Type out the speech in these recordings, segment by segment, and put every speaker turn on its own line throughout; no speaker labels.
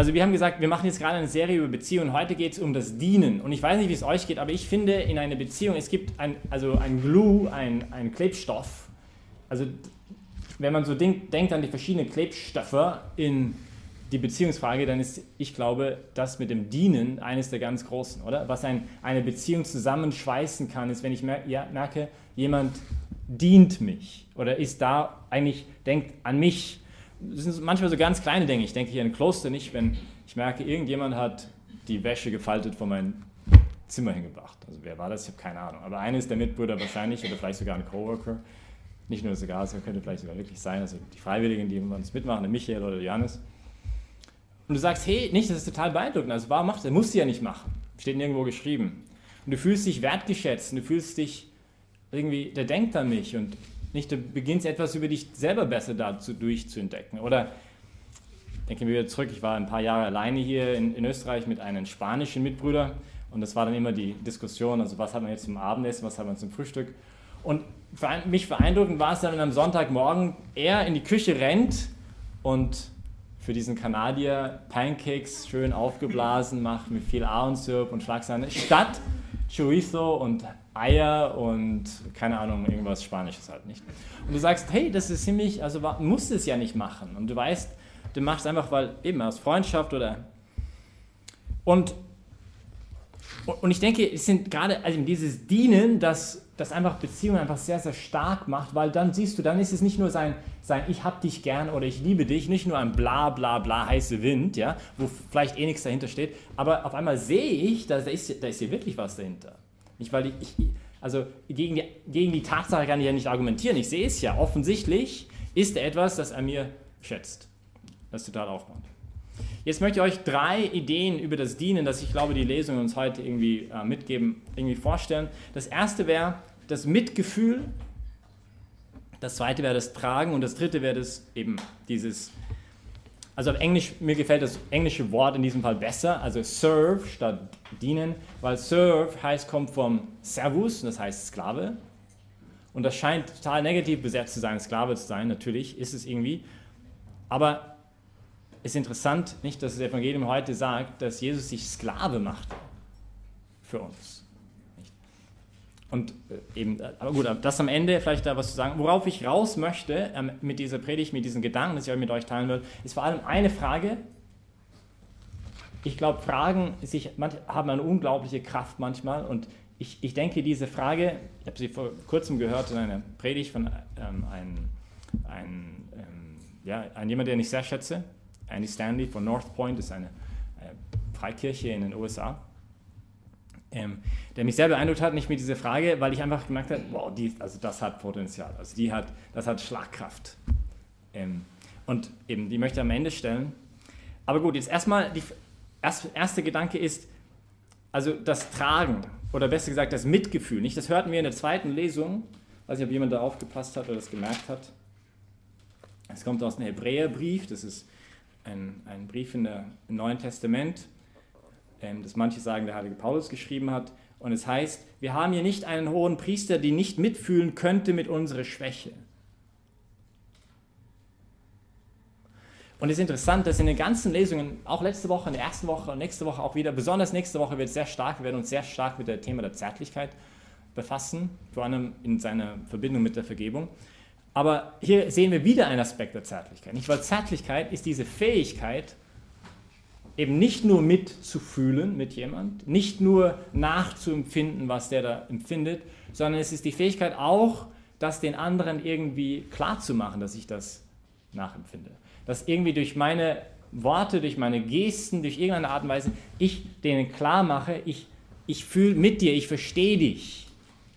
Also wir haben gesagt, wir machen jetzt gerade eine Serie über Beziehungen. Heute geht es um das Dienen. Und ich weiß nicht, wie es euch geht, aber ich finde in einer Beziehung, es gibt ein, also ein Glue, ein, ein Klebstoff. Also wenn man so denk, denkt an die verschiedenen Klebstoffe in die Beziehungsfrage, dann ist, ich glaube, das mit dem Dienen eines der ganz großen, oder? Was ein, eine Beziehung zusammenschweißen kann, ist, wenn ich mer ja, merke, jemand dient mich oder ist da eigentlich, denkt an mich. Das sind manchmal so ganz kleine Dinge. Ich denke hier in Kloster nicht, wenn ich merke, irgendjemand hat die Wäsche gefaltet vor mein Zimmer hingebracht. Also wer war das? Ich habe keine Ahnung. Aber einer ist der Mitbrüder wahrscheinlich oder vielleicht sogar ein Coworker. Nicht nur sogar, es könnte vielleicht sogar wirklich sein. Also die Freiwilligen, die uns mitmachen, der Michael oder der Johannes. Und du sagst, hey, nicht, das ist total beeindruckend. Also warum macht er? Muss sie ja nicht machen. Steht nirgendwo geschrieben. Und du fühlst dich wertgeschätzt und du fühlst dich irgendwie, der denkt an mich und nicht, du beginnst etwas über dich selber besser dazu durchzuentdecken. Oder denken wir wieder zurück, ich war ein paar Jahre alleine hier in, in Österreich mit einem spanischen Mitbrüder und das war dann immer die Diskussion, also was hat man jetzt zum Abendessen, was hat man zum Frühstück. Und mich beeindruckend war es dann, wenn am Sonntagmorgen er in die Küche rennt und für diesen Kanadier Pancakes schön aufgeblasen macht mit viel Ahornsirup und Schlagsahne, statt Chorizo und Eier und keine Ahnung, irgendwas Spanisches halt nicht. Und du sagst, hey, das ist ziemlich, also musst es ja nicht machen. Und du weißt, du machst einfach, weil eben aus Freundschaft oder. Und, und ich denke, es sind gerade also dieses Dienen, das, das einfach Beziehungen einfach sehr, sehr stark macht, weil dann siehst du, dann ist es nicht nur sein, sein Ich hab dich gern oder ich liebe dich, nicht nur ein bla bla bla heiße Wind, ja, wo vielleicht eh nichts dahinter steht, aber auf einmal sehe ich, da ist, da ist hier wirklich was dahinter. Nicht, weil ich, also gegen die, gegen die Tatsache kann ich ja nicht argumentieren. Ich sehe es ja. Offensichtlich ist er etwas, das er mir schätzt. Das total aufbauend. Jetzt möchte ich euch drei Ideen über das Dienen, das ich glaube, die Lesungen uns heute irgendwie äh, mitgeben, irgendwie vorstellen. Das erste wäre das Mitgefühl. Das zweite wäre das Tragen und das dritte wäre das eben dieses also auf Englisch, mir gefällt das englische Wort in diesem Fall besser, also serve statt dienen, weil serve heißt, kommt vom servus, das heißt Sklave. Und das scheint total negativ besetzt zu sein, Sklave zu sein, natürlich ist es irgendwie. Aber es ist interessant, nicht, dass das Evangelium heute sagt, dass Jesus sich Sklave macht für uns. Und äh, eben, äh, aber gut, das am Ende vielleicht da was zu sagen. Worauf ich raus möchte ähm, mit dieser Predigt, mit diesen Gedanken, das ich mit euch teilen will, ist vor allem eine Frage. Ich glaube, Fragen sich, haben eine unglaubliche Kraft manchmal und ich, ich denke, diese Frage, ich habe sie vor kurzem gehört in einer Predigt von ähm, einem, ein, ähm, ja, ein jemand, den ich sehr schätze, Andy Stanley von North Point, ist eine, eine Freikirche in den USA ähm, der mich sehr beeindruckt hat, nicht mit dieser Frage, weil ich einfach gemerkt habe, wow, die, also das hat Potenzial, also die hat, das hat Schlagkraft. Ähm, und eben, die möchte ich am Ende stellen. Aber gut, jetzt erstmal, der erste, erste Gedanke ist, also das Tragen, oder besser gesagt das Mitgefühl, nicht? Das hörten wir in der zweiten Lesung, weiß nicht, ob jemand da aufgepasst hat oder das gemerkt hat. Es kommt aus dem Hebräerbrief, das ist ein, ein Brief in der, im Neuen Testament ähm, das manche sagen, der heilige Paulus geschrieben hat. Und es heißt, wir haben hier nicht einen hohen Priester, der nicht mitfühlen könnte mit unserer Schwäche. Und es ist interessant, dass in den ganzen Lesungen, auch letzte Woche, in der ersten Woche und nächste Woche auch wieder, besonders nächste Woche wird sehr stark, wir werden uns sehr stark mit dem Thema der Zärtlichkeit befassen, vor allem in seiner Verbindung mit der Vergebung. Aber hier sehen wir wieder einen Aspekt der Zärtlichkeit. Nicht, weil Zärtlichkeit ist diese Fähigkeit, eben nicht nur mitzufühlen mit jemand, nicht nur nachzuempfinden, was der da empfindet, sondern es ist die Fähigkeit auch, das den anderen irgendwie klar zu machen, dass ich das nachempfinde. Dass irgendwie durch meine Worte, durch meine Gesten, durch irgendeine Art und Weise ich denen klar mache, ich, ich fühle mit dir, ich verstehe dich.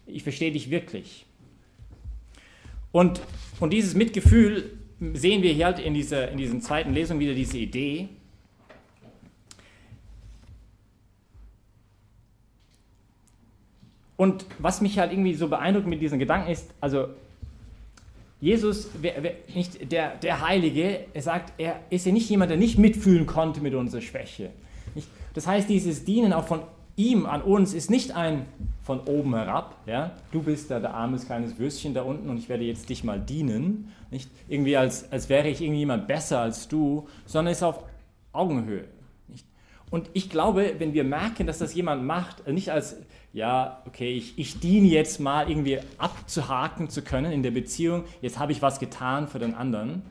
Ich verstehe dich wirklich. Und, und dieses Mitgefühl sehen wir hier halt in dieser, in dieser zweiten Lesung wieder diese Idee, Und was mich halt irgendwie so beeindruckt mit diesen Gedanken ist, also Jesus, wer, wer, nicht der, der Heilige, er sagt, er ist ja nicht jemand, der nicht mitfühlen konnte mit unserer Schwäche. Nicht? Das heißt, dieses Dienen auch von ihm an uns ist nicht ein von oben herab, ja, du bist da der armes kleines Würstchen da unten und ich werde jetzt dich mal dienen, nicht irgendwie als, als wäre ich irgendjemand besser als du, sondern ist auf Augenhöhe. Und ich glaube, wenn wir merken, dass das jemand macht, nicht als, ja, okay, ich, ich diene jetzt mal irgendwie abzuhaken zu können in der Beziehung, jetzt habe ich was getan für den anderen,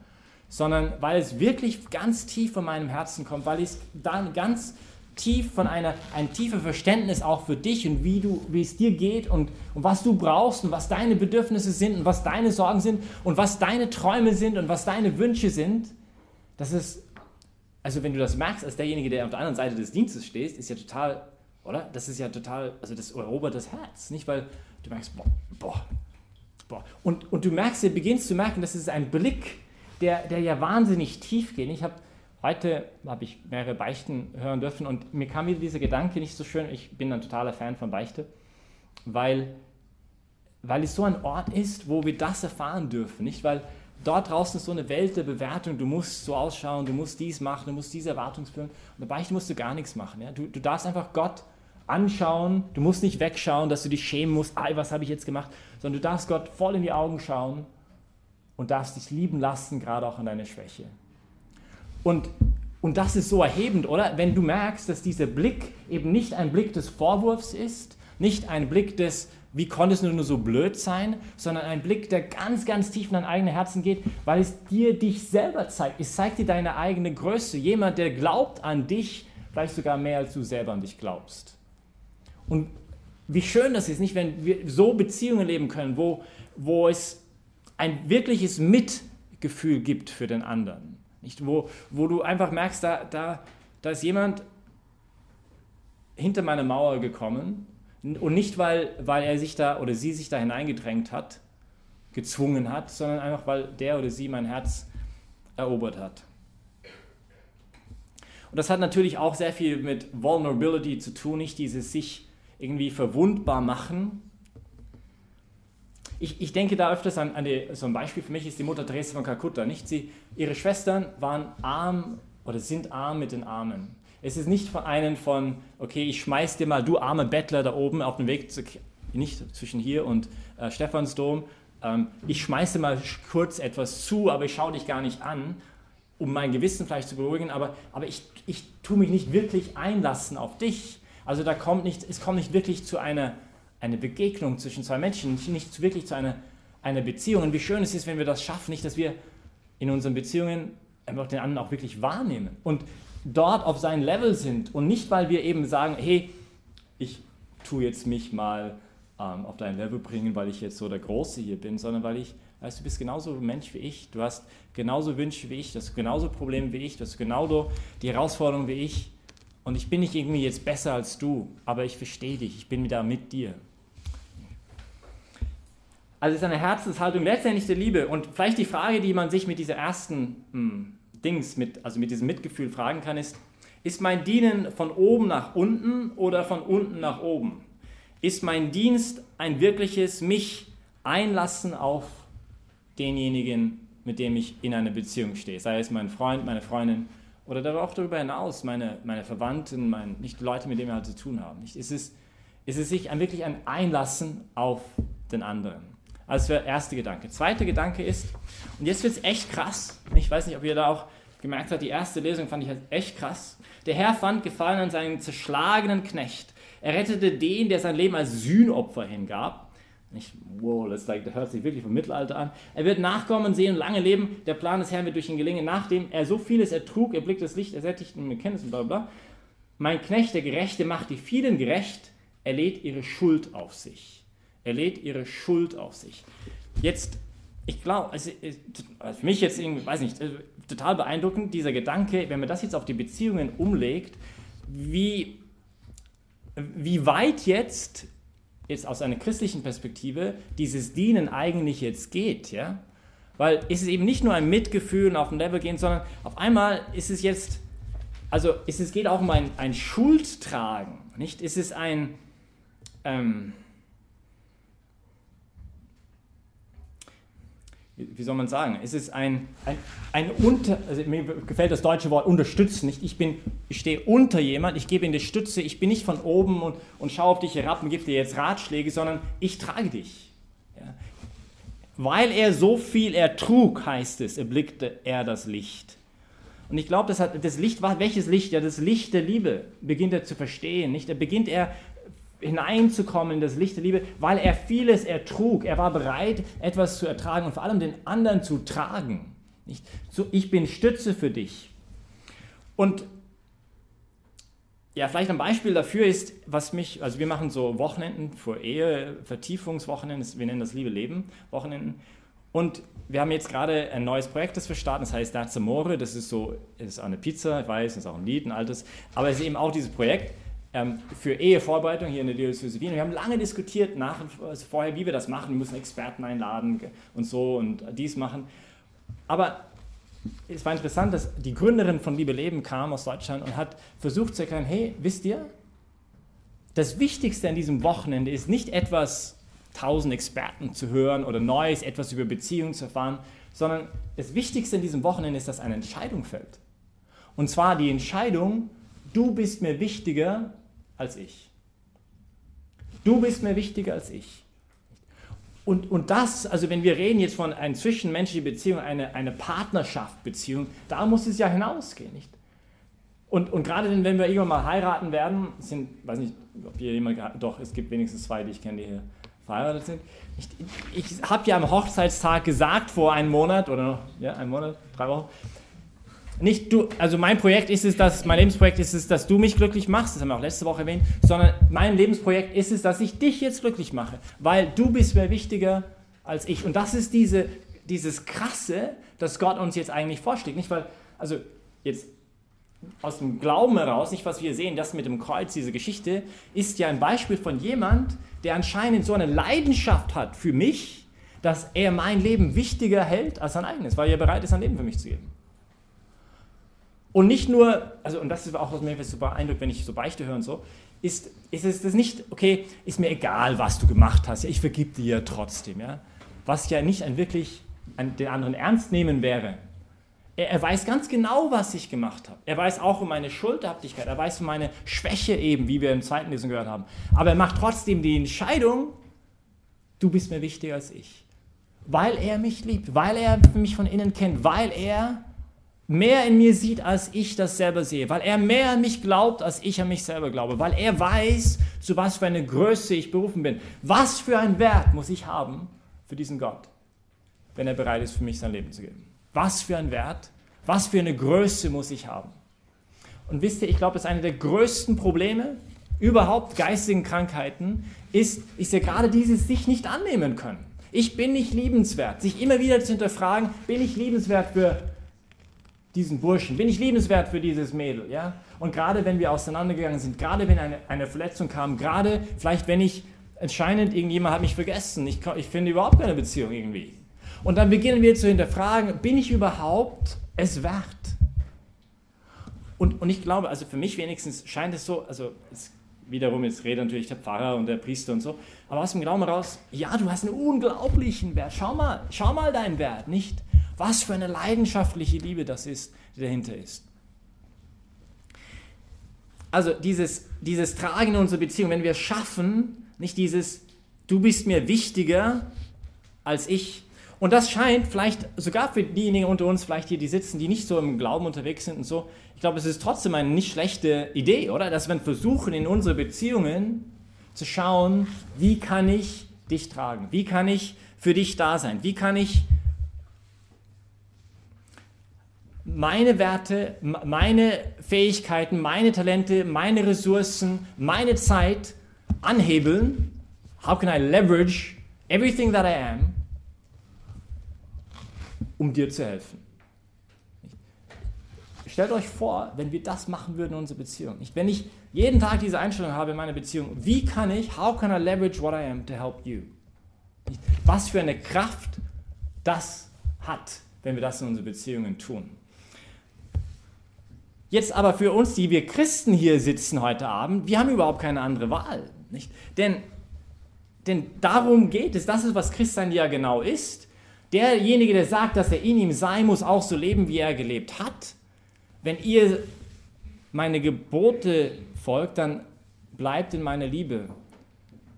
sondern weil es wirklich ganz tief von meinem Herzen kommt, weil ich dann ganz tief von einer, ein tiefes Verständnis auch für dich und wie, du, wie es dir geht und, und was du brauchst und was deine Bedürfnisse sind und was deine Sorgen sind und was deine Träume sind und was deine Wünsche sind. Das ist, also wenn du das merkst als derjenige, der auf der anderen Seite des Dienstes stehst, ist ja total, oder? Das ist ja total, also das erobert das Herz, nicht? Weil du merkst, boah, boah, boah. Und, und du merkst, du beginnst zu merken, das ist ein Blick, der, der ja wahnsinnig tief geht. Ich habe Heute habe ich mehrere Beichten hören dürfen und mir kam wieder dieser Gedanke nicht so schön. Ich bin ein totaler Fan von Beichte, weil, weil es so ein Ort ist, wo wir das erfahren dürfen. Nicht, weil dort draußen ist so eine Welt der Bewertung. Du musst so ausschauen, du musst dies machen, du musst diese Erwartungsfüllen. Und bei Beichte musst du gar nichts machen. Ja? Du, du darfst einfach Gott anschauen. Du musst nicht wegschauen, dass du dich schämen musst. Ei, was habe ich jetzt gemacht? Sondern du darfst Gott voll in die Augen schauen und darfst dich lieben lassen, gerade auch an deine Schwäche. Und, und das ist so erhebend, oder? Wenn du merkst, dass dieser Blick eben nicht ein Blick des Vorwurfs ist, nicht ein Blick des, wie konntest du nur so blöd sein, sondern ein Blick, der ganz, ganz tief in dein eigenes Herzen geht, weil es dir dich selber zeigt. Es zeigt dir deine eigene Größe. Jemand, der glaubt an dich, vielleicht sogar mehr als du selber an dich glaubst. Und wie schön das ist, nicht, wenn wir so Beziehungen leben können, wo, wo es ein wirkliches Mitgefühl gibt für den anderen. Nicht? Wo, wo du einfach merkst, da, da, da ist jemand hinter meine Mauer gekommen und nicht, weil, weil er sich da oder sie sich da hineingedrängt hat, gezwungen hat, sondern einfach, weil der oder sie mein Herz erobert hat. Und das hat natürlich auch sehr viel mit Vulnerability zu tun, nicht dieses sich irgendwie verwundbar machen, ich, ich denke da öfters an, an die, so ein Beispiel für mich ist die Mutter Teresa von Kalkutta. Nicht? Sie, ihre Schwestern waren arm oder sind arm mit den Armen. Es ist nicht von einem von, okay, ich schmeiß dir mal, du arme Bettler da oben auf dem Weg, zu, nicht zwischen hier und äh, Stephansdom, ähm, ich schmeiße mal kurz etwas zu, aber ich schaue dich gar nicht an, um mein Gewissen vielleicht zu beruhigen, aber, aber ich, ich tue mich nicht wirklich einlassen auf dich. Also da kommt nicht, es kommt nicht wirklich zu einer eine Begegnung zwischen zwei Menschen, nicht wirklich zu einer, einer Beziehung. Und wie schön es ist, wenn wir das schaffen, nicht, dass wir in unseren Beziehungen einfach den anderen auch wirklich wahrnehmen und dort auf sein Level sind und nicht, weil wir eben sagen, hey, ich tue jetzt mich mal ähm, auf dein Level bringen, weil ich jetzt so der Große hier bin, sondern weil ich, weißt du, bist genauso Mensch wie ich, du hast genauso Wünsche wie ich, du hast genauso Probleme wie ich, du hast genauso die Herausforderungen wie ich und ich bin nicht irgendwie jetzt besser als du, aber ich verstehe dich, ich bin da mit dir. Also es ist eine Herzenshaltung letztendlich der Liebe. Und vielleicht die Frage, die man sich mit dieser ersten hm, Dings, mit, also mit diesem Mitgefühl fragen kann, ist, ist mein Dienen von oben nach unten oder von unten nach oben? Ist mein Dienst ein wirkliches mich einlassen auf denjenigen, mit dem ich in einer Beziehung stehe? Sei es mein Freund, meine Freundin oder auch darüber hinaus, meine, meine Verwandten, mein, nicht Leute, mit denen wir halt zu tun haben. Ist, es, ist es sich ein, wirklich ein Einlassen auf den anderen? Also der erste Gedanke. Zweiter Gedanke ist, und jetzt wird es echt krass, ich weiß nicht, ob ihr da auch gemerkt habt, die erste Lesung fand ich halt echt krass. Der Herr fand Gefallen an seinem zerschlagenen Knecht. Er rettete den, der sein Leben als Sühnopfer hingab. Nicht, wow, das, hört sich wirklich vom Mittelalter an. Er wird Nachkommen sehen und lange leben. Der Plan des Herrn wird durch ihn gelingen. Nachdem er so vieles ertrug, er blickt das Licht, er sättigt mit Kenntnis und bla bla. Mein Knecht, der Gerechte, macht die vielen gerecht. Er lädt ihre Schuld auf sich. Er lädt ihre Schuld auf sich. Jetzt, ich glaube, also, also, für mich jetzt irgendwie, weiß nicht, äh, total beeindruckend, dieser Gedanke, wenn man das jetzt auf die Beziehungen umlegt, wie, wie weit jetzt, jetzt aus einer christlichen Perspektive, dieses Dienen eigentlich jetzt geht, ja? Weil es ist eben nicht nur ein Mitgefühl und auf ein Level gehen, sondern auf einmal ist es jetzt, also es geht auch um ein, ein Schuldtragen, nicht? Es ist ein, ähm, wie soll man sagen, es ist ein, ein, ein unter, also mir gefällt das deutsche Wort unterstützen, nicht? Ich, bin, ich stehe unter jemand, ich gebe ihm die Stütze, ich bin nicht von oben und, und schaue auf dich herab und gebe dir jetzt Ratschläge, sondern ich trage dich. Ja? Weil er so viel ertrug, heißt es, erblickte er das Licht. Und ich glaube, das, hat, das Licht war, welches Licht? Ja, das Licht der Liebe beginnt er zu verstehen. Nicht? Da beginnt er hineinzukommen in das Licht der Liebe, weil er vieles ertrug. Er war bereit, etwas zu ertragen und vor allem den anderen zu tragen. Nicht? So, ich bin Stütze für dich. Und ja, vielleicht ein Beispiel dafür ist, was mich, also wir machen so Wochenenden für Ehe, Vertiefungswochenenden, wir nennen das Liebe Leben, Wochenenden. Und wir haben jetzt gerade ein neues Projekt, das wir starten, das heißt That's das ist so, ist auch eine Pizza, ich weiß, ist auch ein Lied, ein altes, aber es ist eben auch dieses Projekt für Ehevorbereitung hier in der Diözese Wien. Wir haben lange diskutiert, nach und also vorher, wie wir das machen, wir müssen Experten einladen und so und dies machen. Aber es war interessant, dass die Gründerin von Liebe Leben kam aus Deutschland und hat versucht zu erklären, hey, wisst ihr, das Wichtigste an diesem Wochenende ist nicht etwas, tausend Experten zu hören oder Neues, etwas über Beziehungen zu erfahren, sondern das Wichtigste an diesem Wochenende ist, dass eine Entscheidung fällt. Und zwar die Entscheidung, du bist mir wichtiger als ich. Du bist mir wichtiger als ich. Und, und das, also wenn wir reden jetzt von einer zwischenmenschlichen Beziehung, eine, eine Partnerschaftsbeziehung, da muss es ja hinausgehen, nicht? Und, und gerade wenn wir irgendwann mal heiraten werden, sind, weiß nicht, ob hier jemand, doch, es gibt wenigstens zwei, die ich kenne, die hier verheiratet sind. Ich, ich habe ja am Hochzeitstag gesagt, vor einem Monat oder noch, ja, einen Monat, drei Wochen, nicht du, also mein Projekt ist es, dass, mein Lebensprojekt ist es, dass du mich glücklich machst, das haben wir auch letzte Woche erwähnt, sondern mein Lebensprojekt ist es, dass ich dich jetzt glücklich mache, weil du bist mir wichtiger als ich. Und das ist diese, dieses Krasse, das Gott uns jetzt eigentlich vorschlägt. Nicht, weil, also jetzt aus dem Glauben heraus, nicht was wir sehen, das mit dem Kreuz, diese Geschichte, ist ja ein Beispiel von jemand, der anscheinend so eine Leidenschaft hat für mich, dass er mein Leben wichtiger hält als sein eigenes, weil er bereit ist, sein Leben für mich zu geben. Und nicht nur, also und das ist auch was mir so beeindruckt, wenn ich so Beichte höre und so, ist, ist es das nicht, okay, ist mir egal, was du gemacht hast, ja, ich vergib dir trotzdem, ja. Was ja nicht ein wirklich ein, den anderen ernst nehmen wäre. Er, er, weiß ganz genau, was ich gemacht habe. Er weiß auch um meine Schuldhaftigkeit, er weiß um meine Schwäche eben, wie wir im zweiten Lesen gehört haben. Aber er macht trotzdem die Entscheidung, du bist mir wichtiger als ich. Weil er mich liebt, weil er mich von innen kennt, weil er mehr in mir sieht, als ich das selber sehe, weil er mehr an mich glaubt, als ich an mich selber glaube, weil er weiß, zu was für eine Größe ich berufen bin. Was für einen Wert muss ich haben für diesen Gott, wenn er bereit ist, für mich sein Leben zu geben? Was für einen Wert, was für eine Größe muss ich haben? Und wisst ihr, ich glaube, das ist eine der größten Probleme überhaupt geistigen Krankheiten, ist, ist ja gerade dieses sich nicht annehmen können. Ich bin nicht liebenswert. Sich immer wieder zu hinterfragen, bin ich liebenswert für diesen Burschen? Bin ich liebenswert für dieses Mädel? Ja? Und gerade wenn wir auseinandergegangen sind, gerade wenn eine, eine Verletzung kam, gerade vielleicht wenn ich entscheidend irgendjemand hat mich vergessen, ich, ich finde überhaupt keine Beziehung irgendwie. Und dann beginnen wir zu hinterfragen, bin ich überhaupt es wert? Und, und ich glaube, also für mich wenigstens scheint es so, also es, wiederum, jetzt redet natürlich der Pfarrer und der Priester und so, aber aus dem Glauben heraus, ja, du hast einen unglaublichen Wert, schau mal, schau mal deinen Wert, nicht? Was für eine leidenschaftliche Liebe das ist, die dahinter ist. Also dieses, dieses Tragen in unserer Beziehung, wenn wir schaffen, nicht dieses, du bist mir wichtiger als ich. Und das scheint vielleicht sogar für diejenigen unter uns, vielleicht hier, die sitzen, die nicht so im Glauben unterwegs sind und so, ich glaube, es ist trotzdem eine nicht schlechte Idee, oder? Dass wir versuchen, in unsere Beziehungen zu schauen, wie kann ich dich tragen? Wie kann ich für dich da sein? Wie kann ich meine Werte, meine Fähigkeiten, meine Talente, meine Ressourcen, meine Zeit anhebeln? How can I leverage everything that I am, um dir zu helfen? Stellt euch vor, wenn wir das machen würden in unserer Beziehung. Wenn ich jeden Tag diese Einstellung habe in meiner Beziehung, wie kann ich, how can I leverage what I am to help you? Was für eine Kraft das hat, wenn wir das in unseren Beziehungen tun. Jetzt aber für uns, die wir Christen hier sitzen heute Abend, wir haben überhaupt keine andere Wahl. Nicht? Denn, denn darum geht es, das ist, was Christsein ja genau ist. Derjenige, der sagt, dass er in ihm sein muss, auch so leben, wie er gelebt hat. Wenn ihr meine Gebote folgt, dann bleibt in meiner Liebe.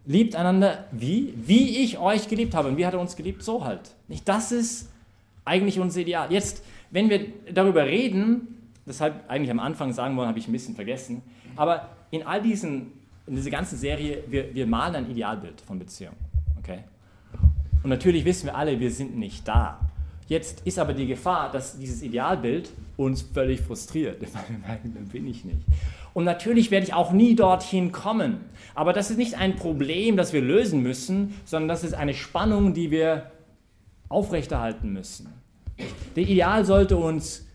Liebt einander wie? Wie ich euch geliebt habe. Und wie hat er uns geliebt? So halt. Nicht? Das ist eigentlich unser Ideal. Jetzt, wenn wir darüber reden, deshalb eigentlich am Anfang sagen wollen, habe ich ein bisschen vergessen. Aber in all diesen, in dieser ganzen Serie, wir, wir malen ein Idealbild von Beziehung. Okay? Und natürlich wissen wir alle, wir sind nicht da. Jetzt ist aber die Gefahr, dass dieses Idealbild uns völlig frustriert. Weil wir merken, dann bin ich nicht. Und natürlich werde ich auch nie dorthin kommen. Aber das ist nicht ein Problem, das wir lösen müssen, sondern das ist eine Spannung, die wir aufrechterhalten müssen. Der Ideal sollte uns,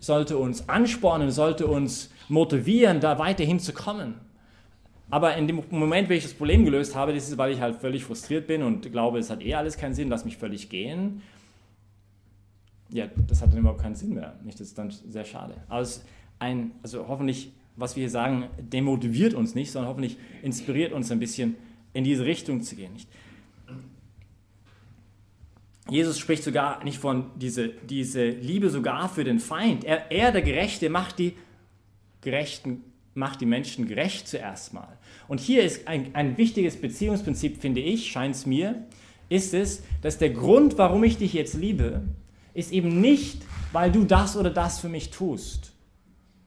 sollte uns anspornen, sollte uns motivieren, da weiterhin zu kommen. Aber in dem Moment, wenn ich das Problem gelöst habe, das ist, weil ich halt völlig frustriert bin und glaube, es hat eh alles keinen Sinn, lass mich völlig gehen. Ja, das hat dann überhaupt keinen Sinn mehr. Nicht? Das ist dann sehr schade. Also, ein, also hoffentlich was wir hier sagen, demotiviert uns nicht, sondern hoffentlich inspiriert uns ein bisschen in diese Richtung zu gehen. Nicht? Jesus spricht sogar nicht von diese, diese Liebe sogar für den Feind. Er, er, der Gerechte, macht die Gerechten, macht die Menschen gerecht zuerst mal. Und hier ist ein, ein wichtiges Beziehungsprinzip, finde ich, scheint es mir, ist es, dass der Grund, warum ich dich jetzt liebe, ist eben nicht, weil du das oder das für mich tust,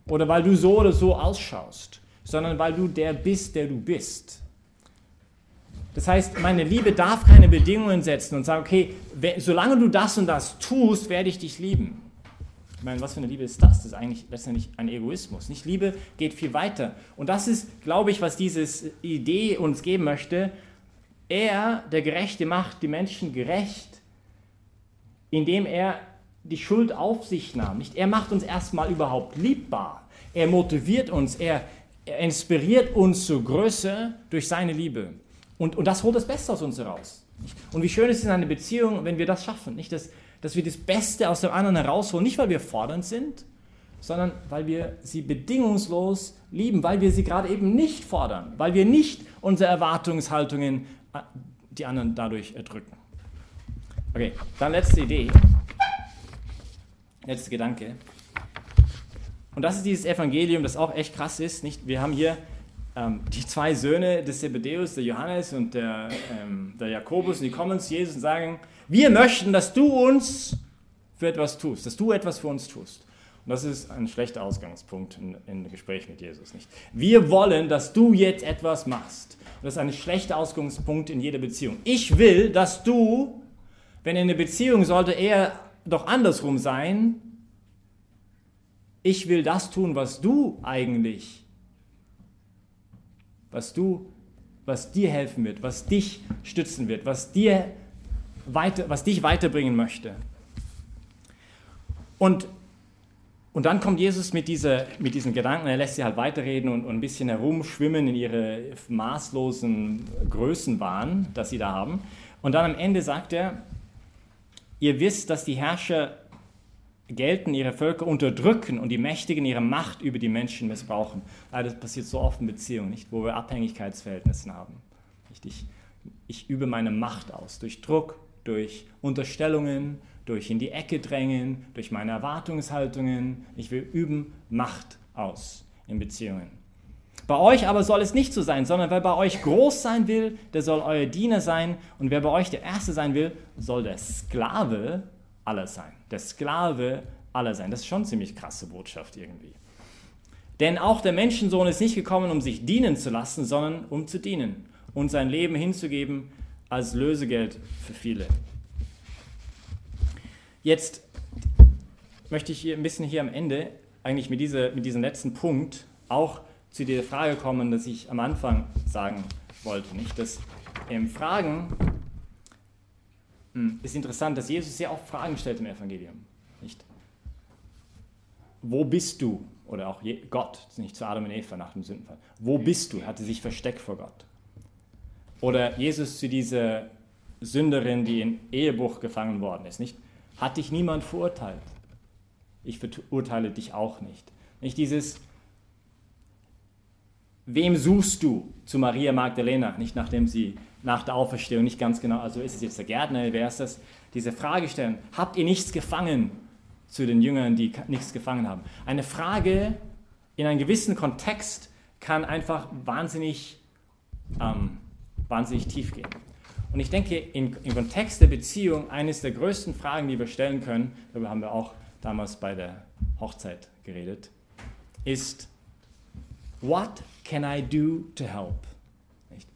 oder weil du so oder so ausschaust, sondern weil du der bist, der du bist. Das heißt, meine Liebe darf keine Bedingungen setzen und sagen, okay, solange du das und das tust, werde ich dich lieben. Ich meine, was für eine Liebe ist das? Das ist eigentlich letztendlich ein Egoismus. Nicht Liebe geht viel weiter. Und das ist, glaube ich, was diese Idee uns geben möchte. Er, der Gerechte, macht die Menschen gerecht, indem er die Schuld auf sich nahm. Nicht? Er macht uns erstmal überhaupt liebbar. Er motiviert uns, er, er inspiriert uns zur Größe durch seine Liebe. Und, und das holt das Beste aus uns heraus. Und wie schön ist es in einer Beziehung, wenn wir das schaffen. Nicht? Dass, dass wir das Beste aus dem anderen herausholen. Nicht, weil wir fordernd sind, sondern weil wir sie bedingungslos lieben, weil wir sie gerade eben nicht fordern, weil wir nicht unsere Erwartungshaltungen äh, die anderen dadurch erdrücken. Okay, dann letzte Idee. Letzter Gedanke. Und das ist dieses Evangelium, das auch echt krass ist. Nicht? Wir haben hier ähm, die zwei Söhne des Zebedeus, der Johannes und der, ähm, der Jakobus, und die kommen zu Jesus und sagen, wir möchten, dass du uns für etwas tust, dass du etwas für uns tust. Und das ist ein schlechter Ausgangspunkt in, in Gespräch mit Jesus. Nicht? Wir wollen, dass du jetzt etwas machst. Und das ist ein schlechter Ausgangspunkt in jeder Beziehung. Ich will, dass du, wenn in eine Beziehung sollte eher doch andersrum sein. Ich will das tun, was du eigentlich, was du, was dir helfen wird, was dich stützen wird, was dir weiter, was dich weiterbringen möchte. Und, und dann kommt Jesus mit, dieser, mit diesen Gedanken, er lässt sie halt weiterreden und, und ein bisschen herumschwimmen in ihre maßlosen Größenwahn, das sie da haben. Und dann am Ende sagt er, Ihr wisst, dass die Herrscher gelten, ihre Völker unterdrücken und die Mächtigen ihre Macht über die Menschen missbrauchen. Das passiert so oft in Beziehungen, nicht, wo wir Abhängigkeitsverhältnisse haben. Ich, ich übe meine Macht aus durch Druck, durch Unterstellungen, durch in die Ecke drängen, durch meine Erwartungshaltungen. Ich will üben Macht aus in Beziehungen. Bei euch aber soll es nicht so sein, sondern wer bei euch groß sein will, der soll euer Diener sein. Und wer bei euch der Erste sein will, soll der Sklave aller sein. Der Sklave aller sein. Das ist schon eine ziemlich krasse Botschaft irgendwie. Denn auch der Menschensohn ist nicht gekommen, um sich dienen zu lassen, sondern um zu dienen und sein Leben hinzugeben als Lösegeld für viele. Jetzt möchte ich hier ein bisschen hier am Ende, eigentlich mit, dieser, mit diesem letzten Punkt, auch zu der Frage kommen, dass ich am Anfang sagen wollte. Nicht? Dass ähm, Fragen hm, ist interessant, dass Jesus sehr oft Fragen stellt im Evangelium. Nicht? Wo bist du? Oder auch Gott, nicht zu Adam und Eva nach dem Sündenfall. Wo bist du? Hatte sich versteckt vor Gott. Oder Jesus zu dieser Sünderin, die in Ehebruch gefangen worden ist, nicht? Hat dich niemand verurteilt? Ich verurteile dich auch nicht. Nicht dieses, wem suchst du zu Maria Magdalena? Nicht nachdem sie nach der Auferstehung nicht ganz genau, also ist es jetzt der Gärtner, wer ist das? Diese Frage stellen, habt ihr nichts gefangen zu den Jüngern, die nichts gefangen haben? Eine Frage in einem gewissen Kontext kann einfach wahnsinnig, ähm, wahnsinnig tief gehen. Und ich denke, im, im Kontext der Beziehung, eines der größten Fragen, die wir stellen können, darüber haben wir auch damals bei der Hochzeit geredet, ist, what can I do to help? Nicht?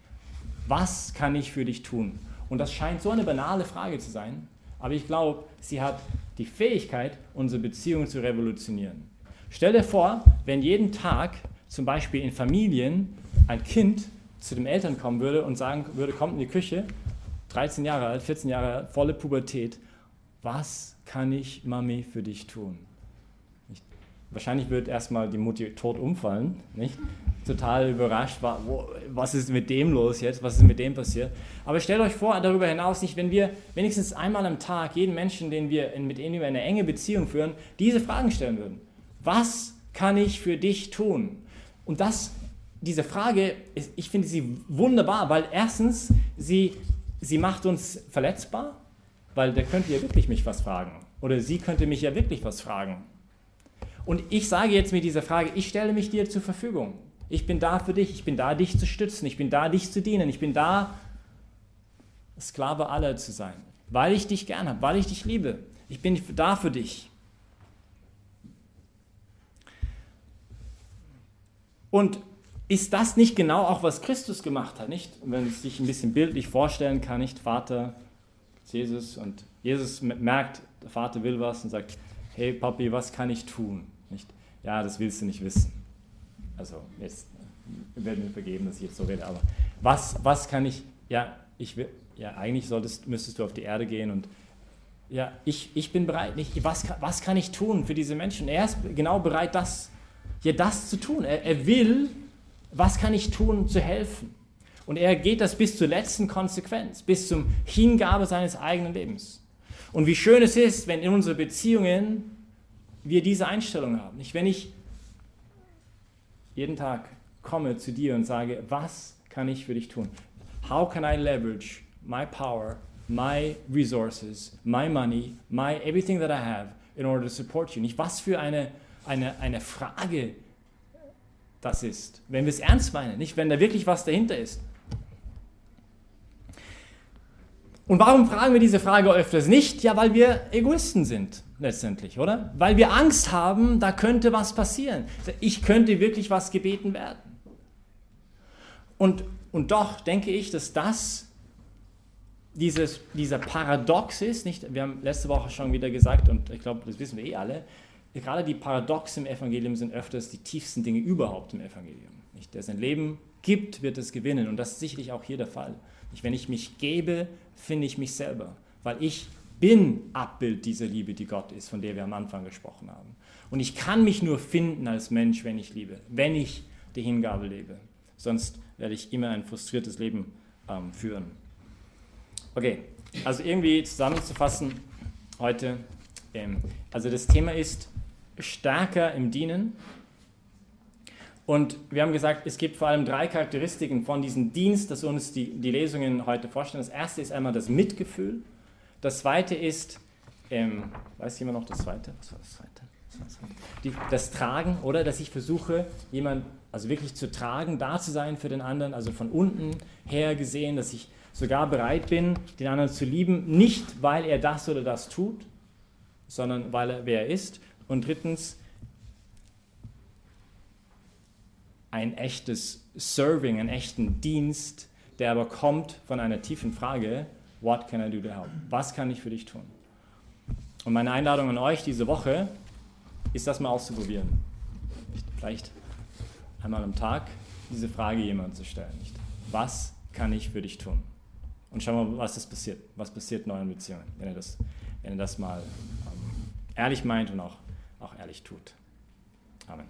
Was kann ich für dich tun? Und das scheint so eine banale Frage zu sein, aber ich glaube, sie hat die Fähigkeit, unsere Beziehung zu revolutionieren. Stell dir vor, wenn jeden Tag zum Beispiel in Familien ein Kind zu den Eltern kommen würde und sagen würde, kommt in die Küche, 13 Jahre alt, 14 Jahre alt, volle Pubertät, was kann ich, Mami, für dich tun? Nicht? Wahrscheinlich wird erstmal die Mutti tot umfallen, nicht? total überrascht war, was ist mit dem los jetzt, was ist mit dem passiert. Aber stellt euch vor, darüber hinaus nicht, wenn wir wenigstens einmal am Tag jeden Menschen, den wir mit dem wir eine enge Beziehung führen, diese Fragen stellen würden. Was kann ich für dich tun? Und das, diese Frage, ich finde sie wunderbar, weil erstens, sie, sie macht uns verletzbar, weil der könnte ja wirklich mich was fragen. Oder sie könnte mich ja wirklich was fragen. Und ich sage jetzt mit dieser Frage, ich stelle mich dir zur Verfügung. Ich bin da für dich, ich bin da, dich zu stützen, ich bin da, dich zu dienen, ich bin da, Sklave aller zu sein, weil ich dich gern habe, weil ich dich liebe. Ich bin da für dich. Und ist das nicht genau auch, was Christus gemacht hat, nicht? Wenn man sich ein bisschen bildlich vorstellen kann, nicht? Vater, Jesus und Jesus merkt, der Vater will was und sagt, hey Papi, was kann ich tun? Nicht? Ja, das willst du nicht wissen. Also jetzt werden mir vergeben, dass ich jetzt so rede, aber was, was kann ich, ja, ich will, ja, eigentlich solltest, müsstest du auf die Erde gehen und ja, ich, ich bin bereit, nicht, was, was kann ich tun für diese Menschen? Er ist genau bereit, das, ja, das zu tun. Er, er will, was kann ich tun, zu helfen? Und er geht das bis zur letzten Konsequenz, bis zum Hingabe seines eigenen Lebens. Und wie schön es ist, wenn in unseren Beziehungen wir diese Einstellung haben. Nicht, wenn ich jeden Tag komme zu dir und sage, was kann ich für dich tun? How can I leverage my power, my resources, my money, my everything that I have in order to support you? Nicht was für eine, eine, eine Frage das ist, wenn wir es ernst meinen, nicht wenn da wirklich was dahinter ist. Und warum fragen wir diese Frage öfters nicht? Ja, weil wir Egoisten sind letztendlich, oder? Weil wir Angst haben, da könnte was passieren. Ich könnte wirklich was gebeten werden. Und, und doch denke ich, dass das dieses, dieser Paradox ist, nicht? Wir haben letzte Woche schon wieder gesagt, und ich glaube, das wissen wir eh alle, gerade die Paradoxe im Evangelium sind öfters die tiefsten Dinge überhaupt im Evangelium. Nicht? Der sein Leben gibt, wird es gewinnen. Und das ist sicherlich auch hier der Fall. Nicht? Wenn ich mich gebe, finde ich mich selber, weil ich bin Abbild dieser Liebe, die Gott ist, von der wir am Anfang gesprochen haben. Und ich kann mich nur finden als Mensch, wenn ich liebe, wenn ich die Hingabe lebe. Sonst werde ich immer ein frustriertes Leben ähm, führen. Okay, also irgendwie zusammenzufassen heute. Ähm, also das Thema ist stärker im Dienen. Und wir haben gesagt, es gibt vor allem drei Charakteristiken von diesem Dienst, das uns die, die Lesungen heute vorstellen. Das erste ist einmal das Mitgefühl. Das zweite ist, ähm, weiß jemand noch das zweite? Was war das zweite? Die, das Tragen, oder? Dass ich versuche, jemand also wirklich zu tragen, da zu sein für den anderen, also von unten her gesehen, dass ich sogar bereit bin, den anderen zu lieben, nicht weil er das oder das tut, sondern weil er wer er ist. Und drittens, ein echtes Serving, einen echten Dienst, der aber kommt von einer tiefen Frage, What can I do to help? Was kann ich für dich tun? Und meine Einladung an euch diese Woche ist, das mal auszuprobieren. Vielleicht einmal am Tag diese Frage jemandem zu stellen. Was kann ich für dich tun? Und schau mal, was das passiert. Was passiert in euren Beziehungen, wenn ihr das, wenn ihr das mal ähm, ehrlich meint und auch, auch ehrlich tut. Amen.